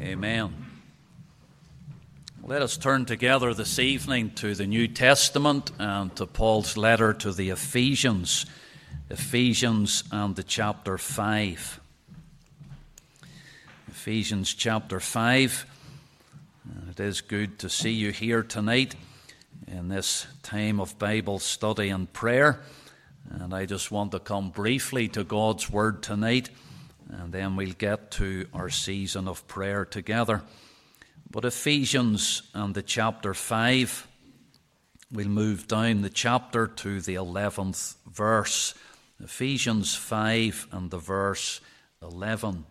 Amen. Let us turn together this evening to the New Testament and to Paul's letter to the Ephesians, Ephesians and the chapter 5. Ephesians chapter 5. It is good to see you here tonight in this time of Bible study and prayer. And I just want to come briefly to God's Word tonight and then we'll get to our season of prayer together. But Ephesians and the chapter 5, we'll move down the chapter to the 11th verse. Ephesians 5 and the verse 11.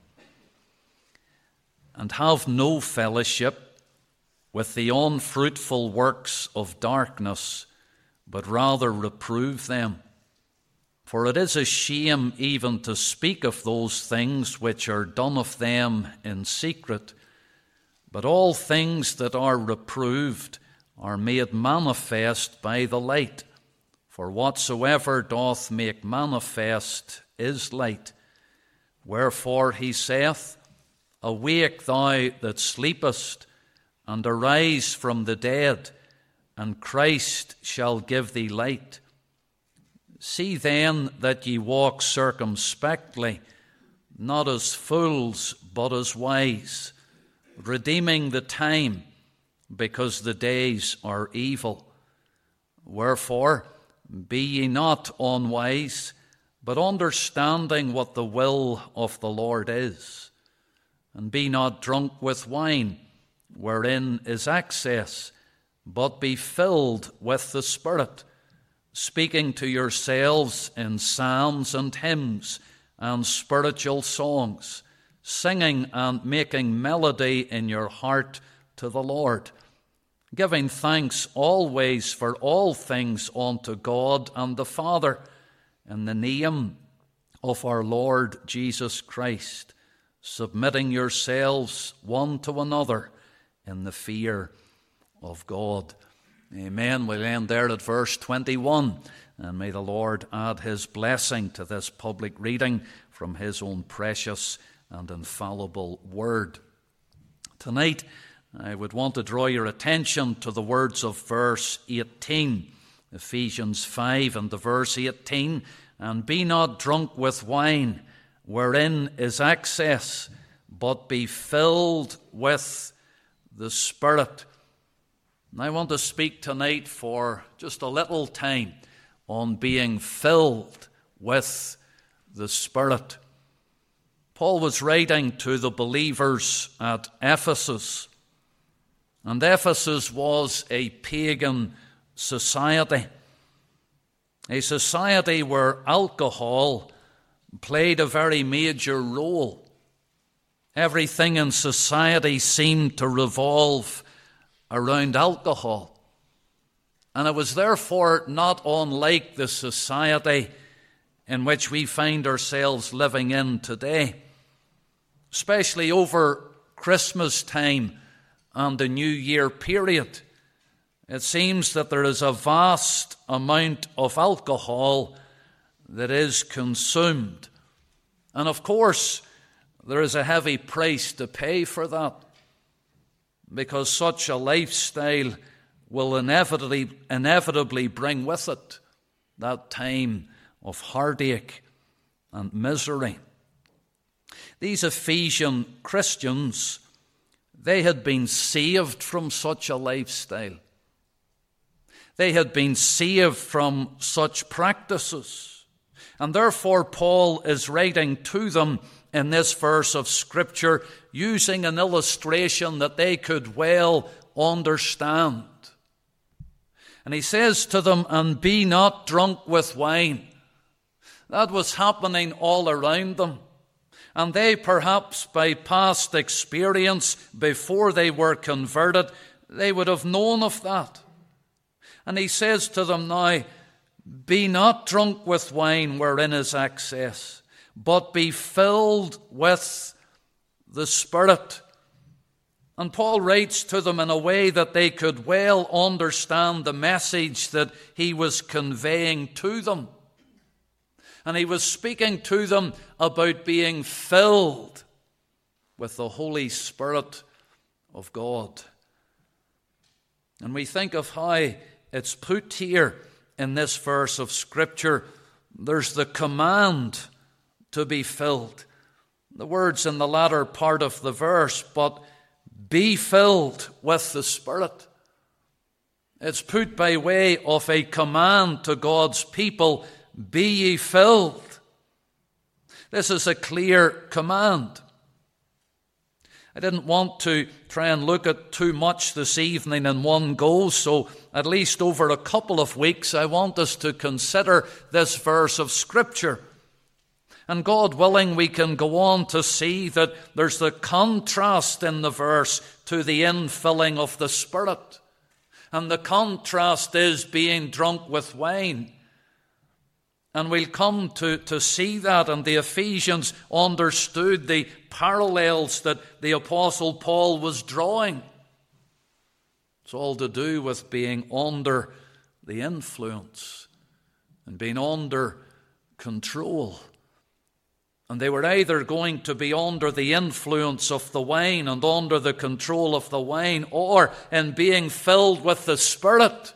And have no fellowship with the unfruitful works of darkness, but rather reprove them. For it is a shame even to speak of those things which are done of them in secret. But all things that are reproved are made manifest by the light. For whatsoever doth make manifest is light. Wherefore he saith, Awake, thou that sleepest, and arise from the dead, and Christ shall give thee light. See then that ye walk circumspectly, not as fools, but as wise, redeeming the time, because the days are evil. Wherefore, be ye not unwise, but understanding what the will of the Lord is. And be not drunk with wine, wherein is excess, but be filled with the Spirit speaking to yourselves in psalms and hymns and spiritual songs, singing and making melody in your heart to the Lord, giving thanks always for all things unto God and the Father in the name of our Lord Jesus Christ, submitting yourselves one to another in the fear of God. Amen. We'll end there at verse 21. And may the Lord add his blessing to this public reading from his own precious and infallible word. Tonight, I would want to draw your attention to the words of verse 18, Ephesians 5 and the verse 18. And be not drunk with wine, wherein is excess, but be filled with the Spirit and I want to speak tonight for just a little time on being filled with the Spirit. Paul was writing to the believers at Ephesus, and Ephesus was a pagan society, a society where alcohol played a very major role. Everything in society seemed to revolve around alcohol. And it was therefore not unlike the society in which we find ourselves living in today, especially over Christmas time and the New Year period. It seems that there is a vast amount of alcohol that is consumed. And of course, there is a heavy price to pay for that because such a lifestyle will inevitably, inevitably bring with it that time of heartache and misery. These Ephesian Christians, they had been saved from such a lifestyle. They had been saved from such practices. And therefore, Paul is writing to them in this verse of Scripture using an illustration that they could well understand. And he says to them, And be not drunk with wine. That was happening all around them. And they, perhaps by past experience, before they were converted, they would have known of that. And he says to them now, Be not drunk with wine wherein is excess but be filled with the Spirit. And Paul writes to them in a way that they could well understand the message that he was conveying to them. And he was speaking to them about being filled with the Holy Spirit of God. And we think of how it's put here in this verse of Scripture. There's the command to be filled. The words in the latter part of the verse, but be filled with the Spirit. It's put by way of a command to God's people be ye filled. This is a clear command. I didn't want to try and look at too much this evening in one go, so at least over a couple of weeks, I want us to consider this verse of Scripture. And God willing, we can go on to see that there's the contrast in the verse to the infilling of the Spirit. And the contrast is being drunk with wine. And we'll come to, to see that. And the Ephesians understood the parallels that the Apostle Paul was drawing. It's all to do with being under the influence and being under control. And they were either going to be under the influence of the wine and under the control of the wine, or in being filled with the Spirit,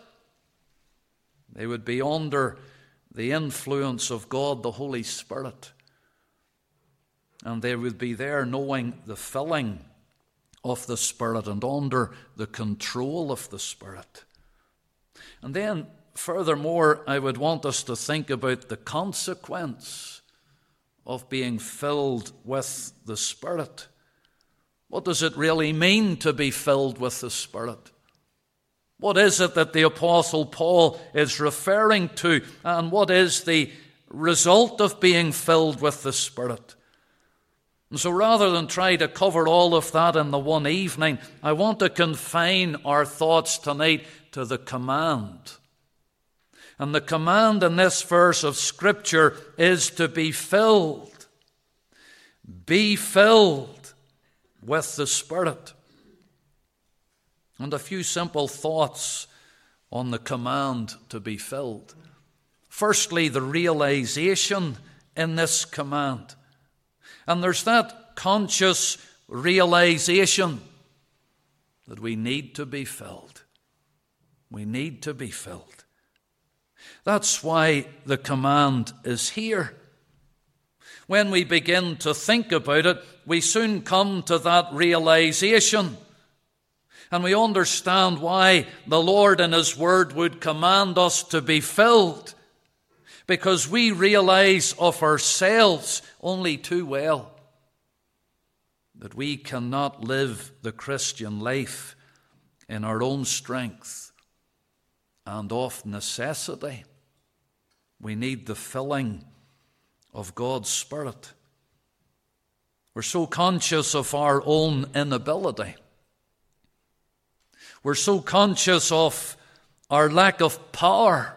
they would be under the influence of God, the Holy Spirit. And they would be there knowing the filling of the Spirit and under the control of the Spirit. And then, furthermore, I would want us to think about the consequence of being filled with the Spirit. What does it really mean to be filled with the Spirit? What is it that the Apostle Paul is referring to? And what is the result of being filled with the Spirit? And so rather than try to cover all of that in the one evening, I want to confine our thoughts tonight to the command. And the command in this verse of Scripture is to be filled. Be filled with the Spirit. And a few simple thoughts on the command to be filled. Firstly, the realization in this command. And there's that conscious realization that we need to be filled. We need to be filled. That's why the command is here. When we begin to think about it, we soon come to that realization and we understand why the Lord in His Word would command us to be filled. Because we realize of ourselves only too well that we cannot live the Christian life in our own strength and of necessity. We need the filling of God's Spirit. We're so conscious of our own inability we're so conscious of our lack of power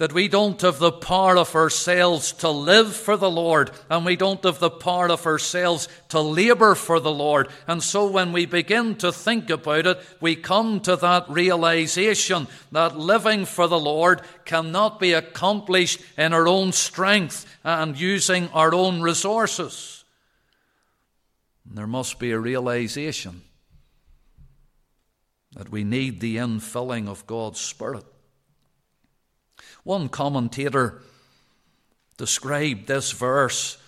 that we don't have the power of ourselves to live for the Lord, and we don't have the power of ourselves to labor for the Lord. And so when we begin to think about it, we come to that realization that living for the Lord cannot be accomplished in our own strength and using our own resources. There must be a realization that we need the infilling of God's Spirit. One commentator described this verse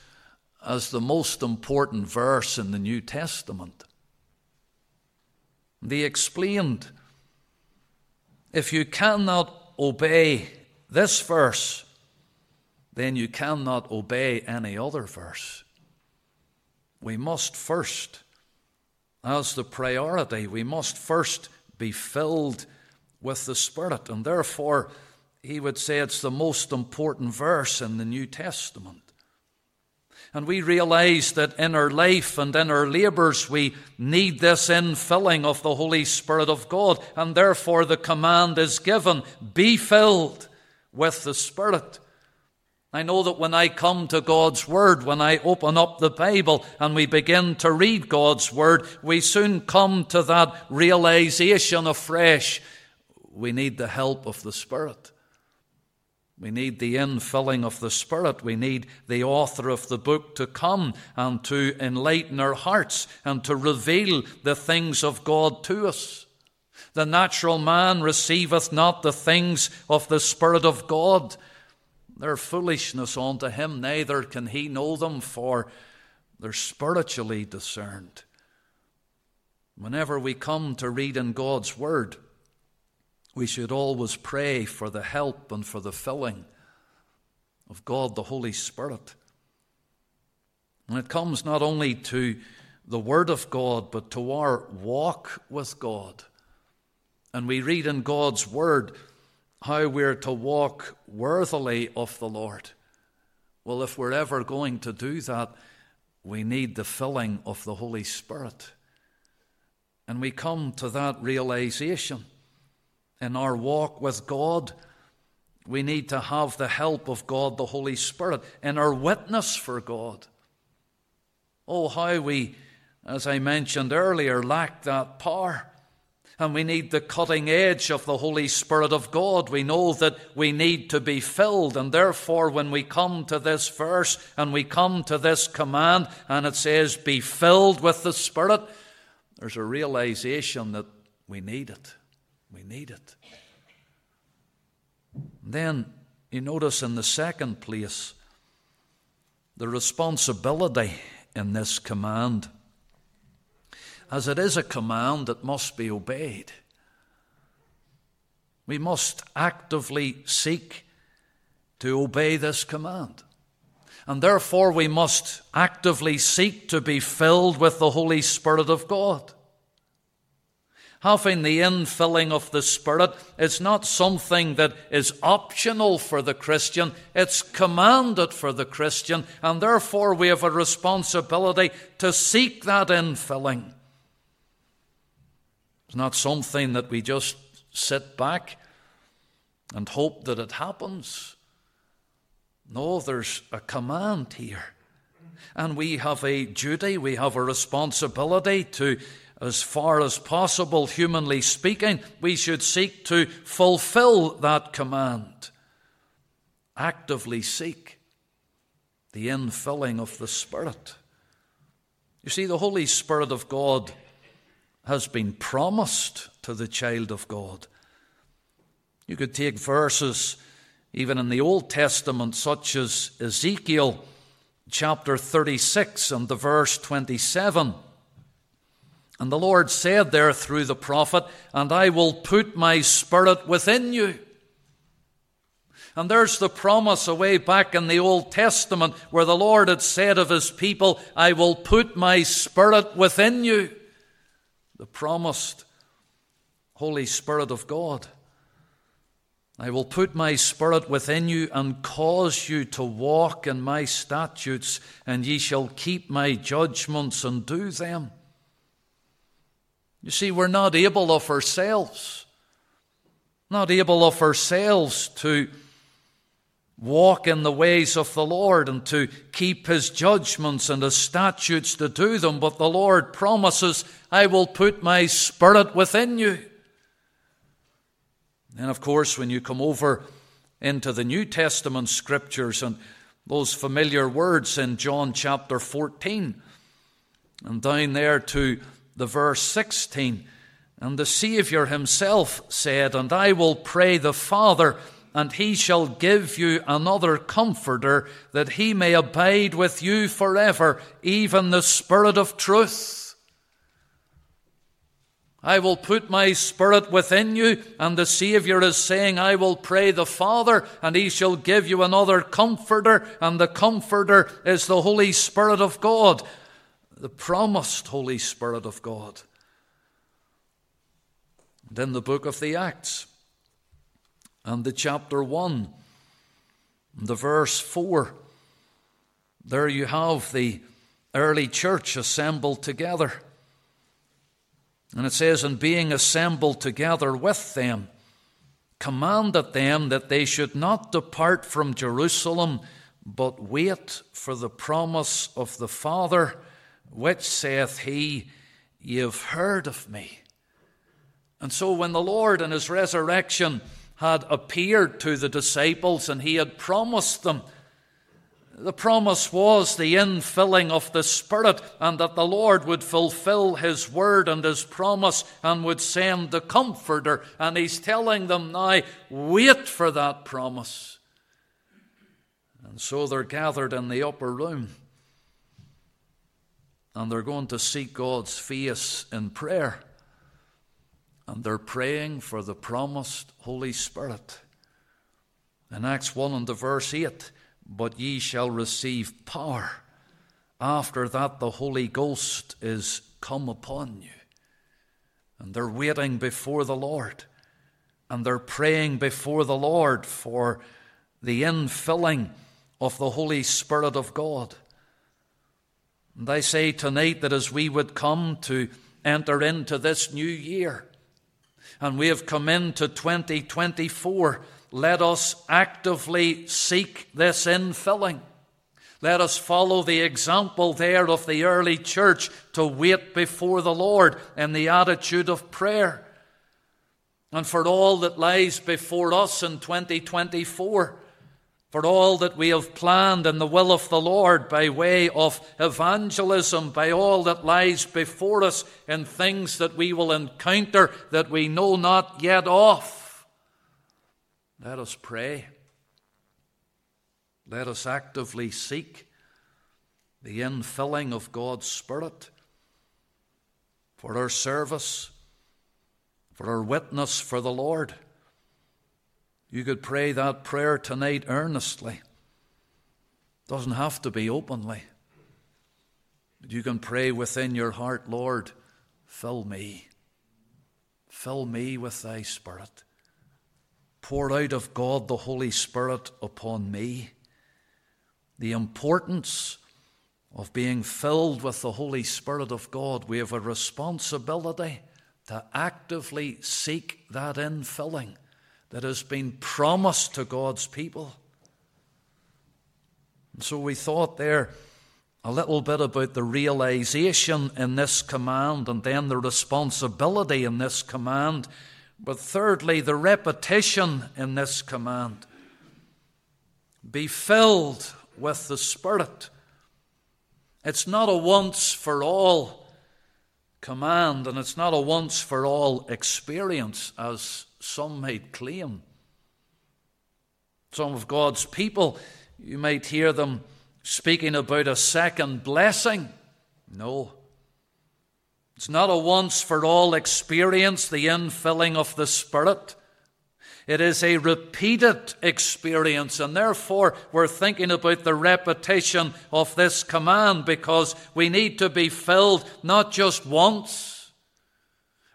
as the most important verse in the New Testament. They explained if you cannot obey this verse, then you cannot obey any other verse. We must first as the priority. We must first be filled with the Spirit. And therefore, he would say it's the most important verse in the New Testament. And we realize that in our life and in our labors, we need this infilling of the Holy Spirit of God. And therefore, the command is given be filled with the Spirit. I know that when I come to God's Word, when I open up the Bible and we begin to read God's Word, we soon come to that realization afresh. We need the help of the Spirit. We need the infilling of the Spirit. We need the author of the book to come and to enlighten our hearts and to reveal the things of God to us. The natural man receiveth not the things of the Spirit of God. They're foolishness unto him, neither can he know them, for they're spiritually discerned. Whenever we come to read in God's Word, we should always pray for the help and for the filling of God the Holy Spirit. And it comes not only to the Word of God, but to our walk with God. And we read in God's Word how we're to walk worthily of the Lord. Well, if we're ever going to do that, we need the filling of the Holy Spirit. And we come to that realization in our walk with God. We need to have the help of God, the Holy Spirit, in our witness for God. Oh, how we, as I mentioned earlier, lack that power. And we need the cutting edge of the Holy Spirit of God. We know that we need to be filled. And therefore, when we come to this verse and we come to this command and it says, Be filled with the Spirit, there's a realization that we need it. We need it. Then you notice in the second place the responsibility in this command. As it is a command that must be obeyed, we must actively seek to obey this command. And therefore, we must actively seek to be filled with the Holy Spirit of God having the infilling of the Spirit is not something that is optional for the Christian, it's commanded for the Christian, and therefore we have a responsibility to seek that infilling. It's not something that we just sit back and hope that it happens. No, there's a command here. And we have a duty, we have a responsibility to as far as possible, humanly speaking, we should seek to fulfill that command. Actively seek the infilling of the Spirit. You see, the Holy Spirit of God has been promised to the child of God. You could take verses even in the Old Testament, such as Ezekiel chapter 36 and the verse 27. And the Lord said there through the prophet, And I will put my spirit within you. And there's the promise away back in the Old Testament where the Lord had said of his people, I will put my spirit within you. The promised Holy Spirit of God. I will put my spirit within you and cause you to walk in my statutes, and ye shall keep my judgments and do them. You see, we're not able of ourselves, not able of ourselves to walk in the ways of the Lord and to keep his judgments and his statutes to do them, but the Lord promises, I will put my spirit within you. And of course, when you come over into the New Testament scriptures and those familiar words in John chapter 14, and down there to the verse 16. And the Saviour himself said, And I will pray the Father, and he shall give you another comforter, that he may abide with you forever, even the Spirit of truth. I will put my Spirit within you, and the Saviour is saying, I will pray the Father, and he shall give you another comforter, and the comforter is the Holy Spirit of God the promised Holy Spirit of God. And in the book of the Acts, and the chapter 1, the verse 4, there you have the early church assembled together. And it says, And being assembled together with them, commanded them that they should not depart from Jerusalem, but wait for the promise of the Father which saith he, Ye have heard of me. And so when the Lord in his resurrection had appeared to the disciples and he had promised them. The promise was the infilling of the Spirit, and that the Lord would fulfill His word and His promise and would send the Comforter. And He's telling them now, wait for that promise. And so they're gathered in the upper room, and they're going to seek God's face in prayer and they're praying for the promised Holy Spirit. In Acts 1 and the verse 8, but ye shall receive power. After that, the Holy Ghost is come upon you. And they're waiting before the Lord. And they're praying before the Lord for the infilling of the Holy Spirit of God. And I say tonight that as we would come to enter into this new year, and we have come into 2024. Let us actively seek this infilling. Let us follow the example there of the early church to wait before the Lord in the attitude of prayer. And for all that lies before us in 2024, for all that we have planned in the will of the Lord by way of evangelism, by all that lies before us in things that we will encounter that we know not yet of. Let us pray. Let us actively seek the infilling of God's Spirit for our service, for our witness for the Lord. You could pray that prayer tonight earnestly. Doesn't have to be openly. But you can pray within your heart, Lord, fill me. Fill me with thy Spirit. Pour out of God the Holy Spirit upon me. The importance of being filled with the Holy Spirit of God, we have a responsibility to actively seek that infilling that has been promised to God's people. And so we thought there a little bit about the realization in this command and then the responsibility in this command. But thirdly, the repetition in this command. Be filled with the Spirit. It's not a once for all command, and it's not a once for all experience, as some might claim. Some of God's people, you might hear them speaking about a second blessing. No. It's not a once for all experience, the infilling of the Spirit. It is a repeated experience, and therefore we're thinking about the repetition of this command because we need to be filled not just once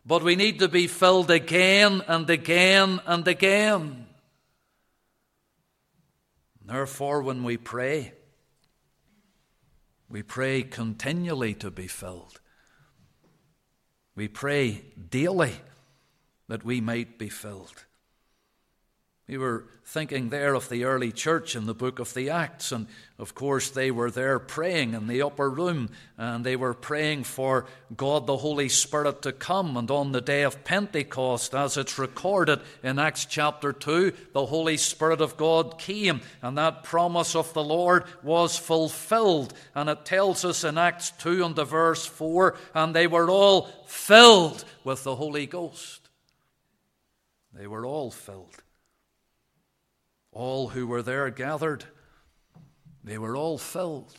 but we need to be filled again and again and again. Therefore, when we pray, we pray continually to be filled. We pray daily that we might be filled. We were thinking there of the early church in the book of the Acts, and of course, they were there praying in the upper room, and they were praying for God the Holy Spirit to come. And on the day of Pentecost, as it's recorded in Acts chapter 2, the Holy Spirit of God came, and that promise of the Lord was fulfilled. And it tells us in Acts 2 and the verse 4 and they were all filled with the Holy Ghost. They were all filled all who were there gathered, they were all filled.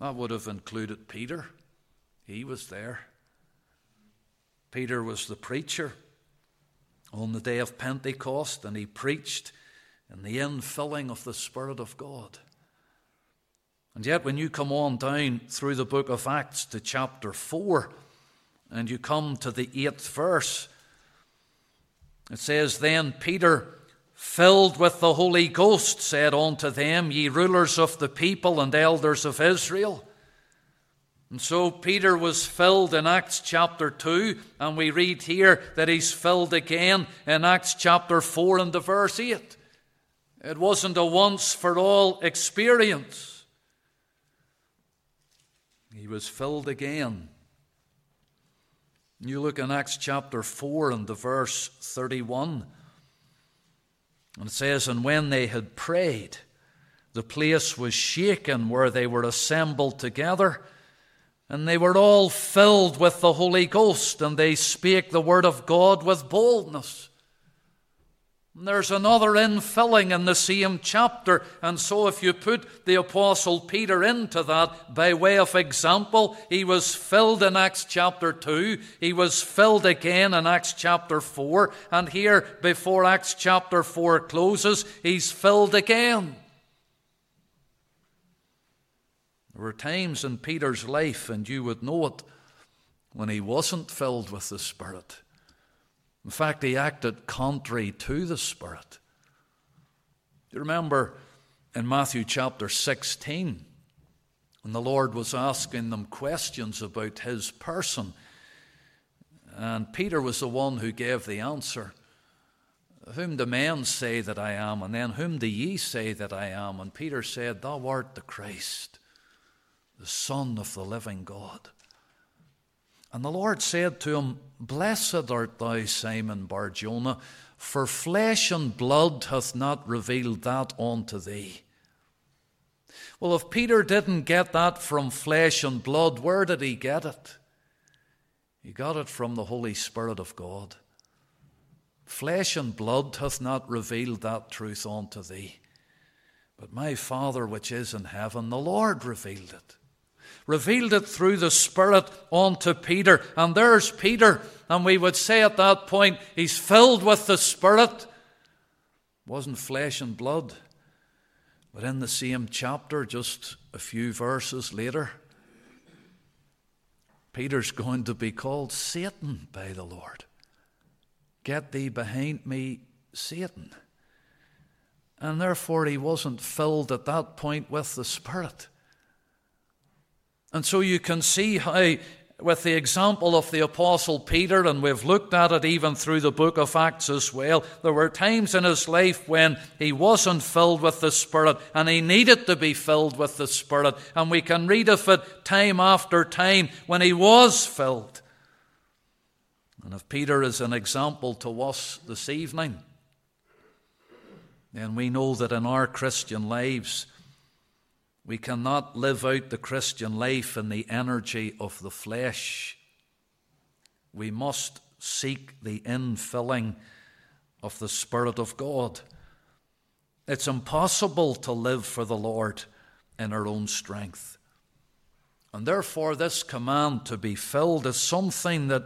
That would have included Peter. He was there. Peter was the preacher on the day of Pentecost, and he preached in the infilling of the Spirit of God. And yet, when you come on down through the book of Acts to chapter 4, and you come to the eighth verse, it says, Then Peter filled with the Holy Ghost, said unto them, Ye rulers of the people and elders of Israel. And so Peter was filled in Acts chapter 2, and we read here that he's filled again in Acts chapter 4 and the verse 8. It wasn't a once for all experience. He was filled again. You look in Acts chapter 4 and the verse 31, and it says, And when they had prayed, the place was shaken where they were assembled together, and they were all filled with the Holy Ghost, and they spake the word of God with boldness. There's another infilling in the same chapter, and so if you put the Apostle Peter into that by way of example, he was filled in Acts chapter 2, he was filled again in Acts chapter 4, and here before Acts chapter 4 closes, he's filled again. There were times in Peter's life, and you would know it, when he wasn't filled with the Spirit. In fact, he acted contrary to the Spirit. You remember in Matthew chapter 16 when the Lord was asking them questions about his person? And Peter was the one who gave the answer. Whom do men say that I am? And then, whom do ye say that I am? And Peter said, Thou art the Christ, the Son of the living God. And the Lord said to him, Blessed art thou, Simon Barjona, for flesh and blood hath not revealed that unto thee. Well, if Peter didn't get that from flesh and blood, where did he get it? He got it from the Holy Spirit of God. Flesh and blood hath not revealed that truth unto thee, but my Father which is in heaven, the Lord revealed it revealed it through the Spirit unto Peter. And there's Peter. And we would say at that point, he's filled with the Spirit. It wasn't flesh and blood. But in the same chapter, just a few verses later, Peter's going to be called Satan by the Lord. Get thee behind me, Satan. And therefore, he wasn't filled at that point with the Spirit. And so you can see how, with the example of the Apostle Peter, and we've looked at it even through the book of Acts as well, there were times in his life when he wasn't filled with the Spirit and he needed to be filled with the Spirit. And we can read of it time after time when he was filled. And if Peter is an example to us this evening, then we know that in our Christian lives, we cannot live out the Christian life in the energy of the flesh. We must seek the infilling of the Spirit of God. It's impossible to live for the Lord in our own strength. And therefore, this command to be filled is something that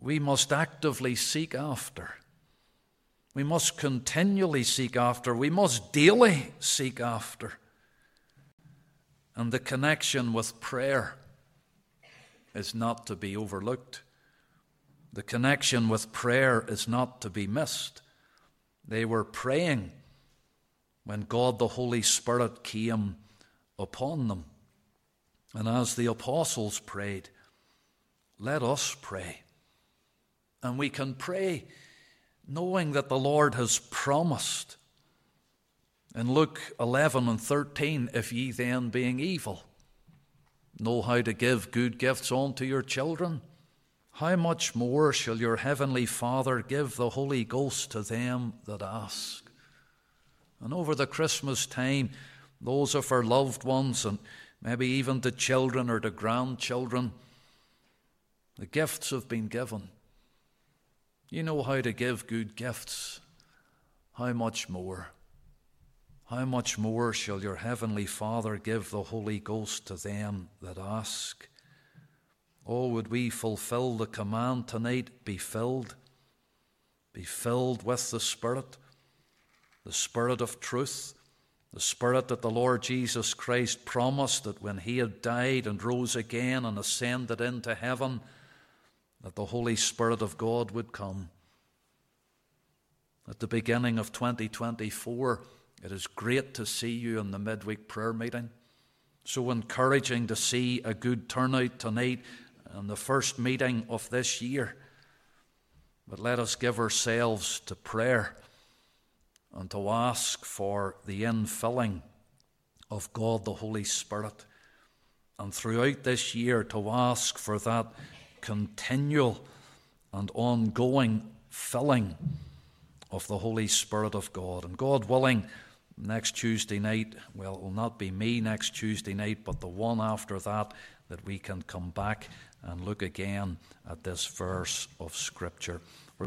we must actively seek after. We must continually seek after. We must daily seek after. And the connection with prayer is not to be overlooked. The connection with prayer is not to be missed. They were praying when God the Holy Spirit came upon them. And as the apostles prayed, let us pray. And we can pray knowing that the Lord has promised in Luke 11 and 13, if ye then, being evil, know how to give good gifts unto your children, how much more shall your heavenly Father give the Holy Ghost to them that ask? And over the Christmas time, those of our loved ones, and maybe even the children or the grandchildren, the gifts have been given. You know how to give good gifts. How much more? How much more shall your heavenly Father give the Holy Ghost to them that ask? Oh, would we fulfill the command tonight be filled? Be filled with the Spirit, the Spirit of truth, the Spirit that the Lord Jesus Christ promised that when He had died and rose again and ascended into heaven, that the Holy Spirit of God would come. At the beginning of 2024, it is great to see you in the midweek prayer meeting. So encouraging to see a good turnout tonight and the first meeting of this year. But let us give ourselves to prayer and to ask for the infilling of God the Holy Spirit. And throughout this year, to ask for that continual and ongoing filling of the Holy Spirit of God. And God willing, next Tuesday night, well, it will not be me next Tuesday night, but the one after that, that we can come back and look again at this verse of Scripture.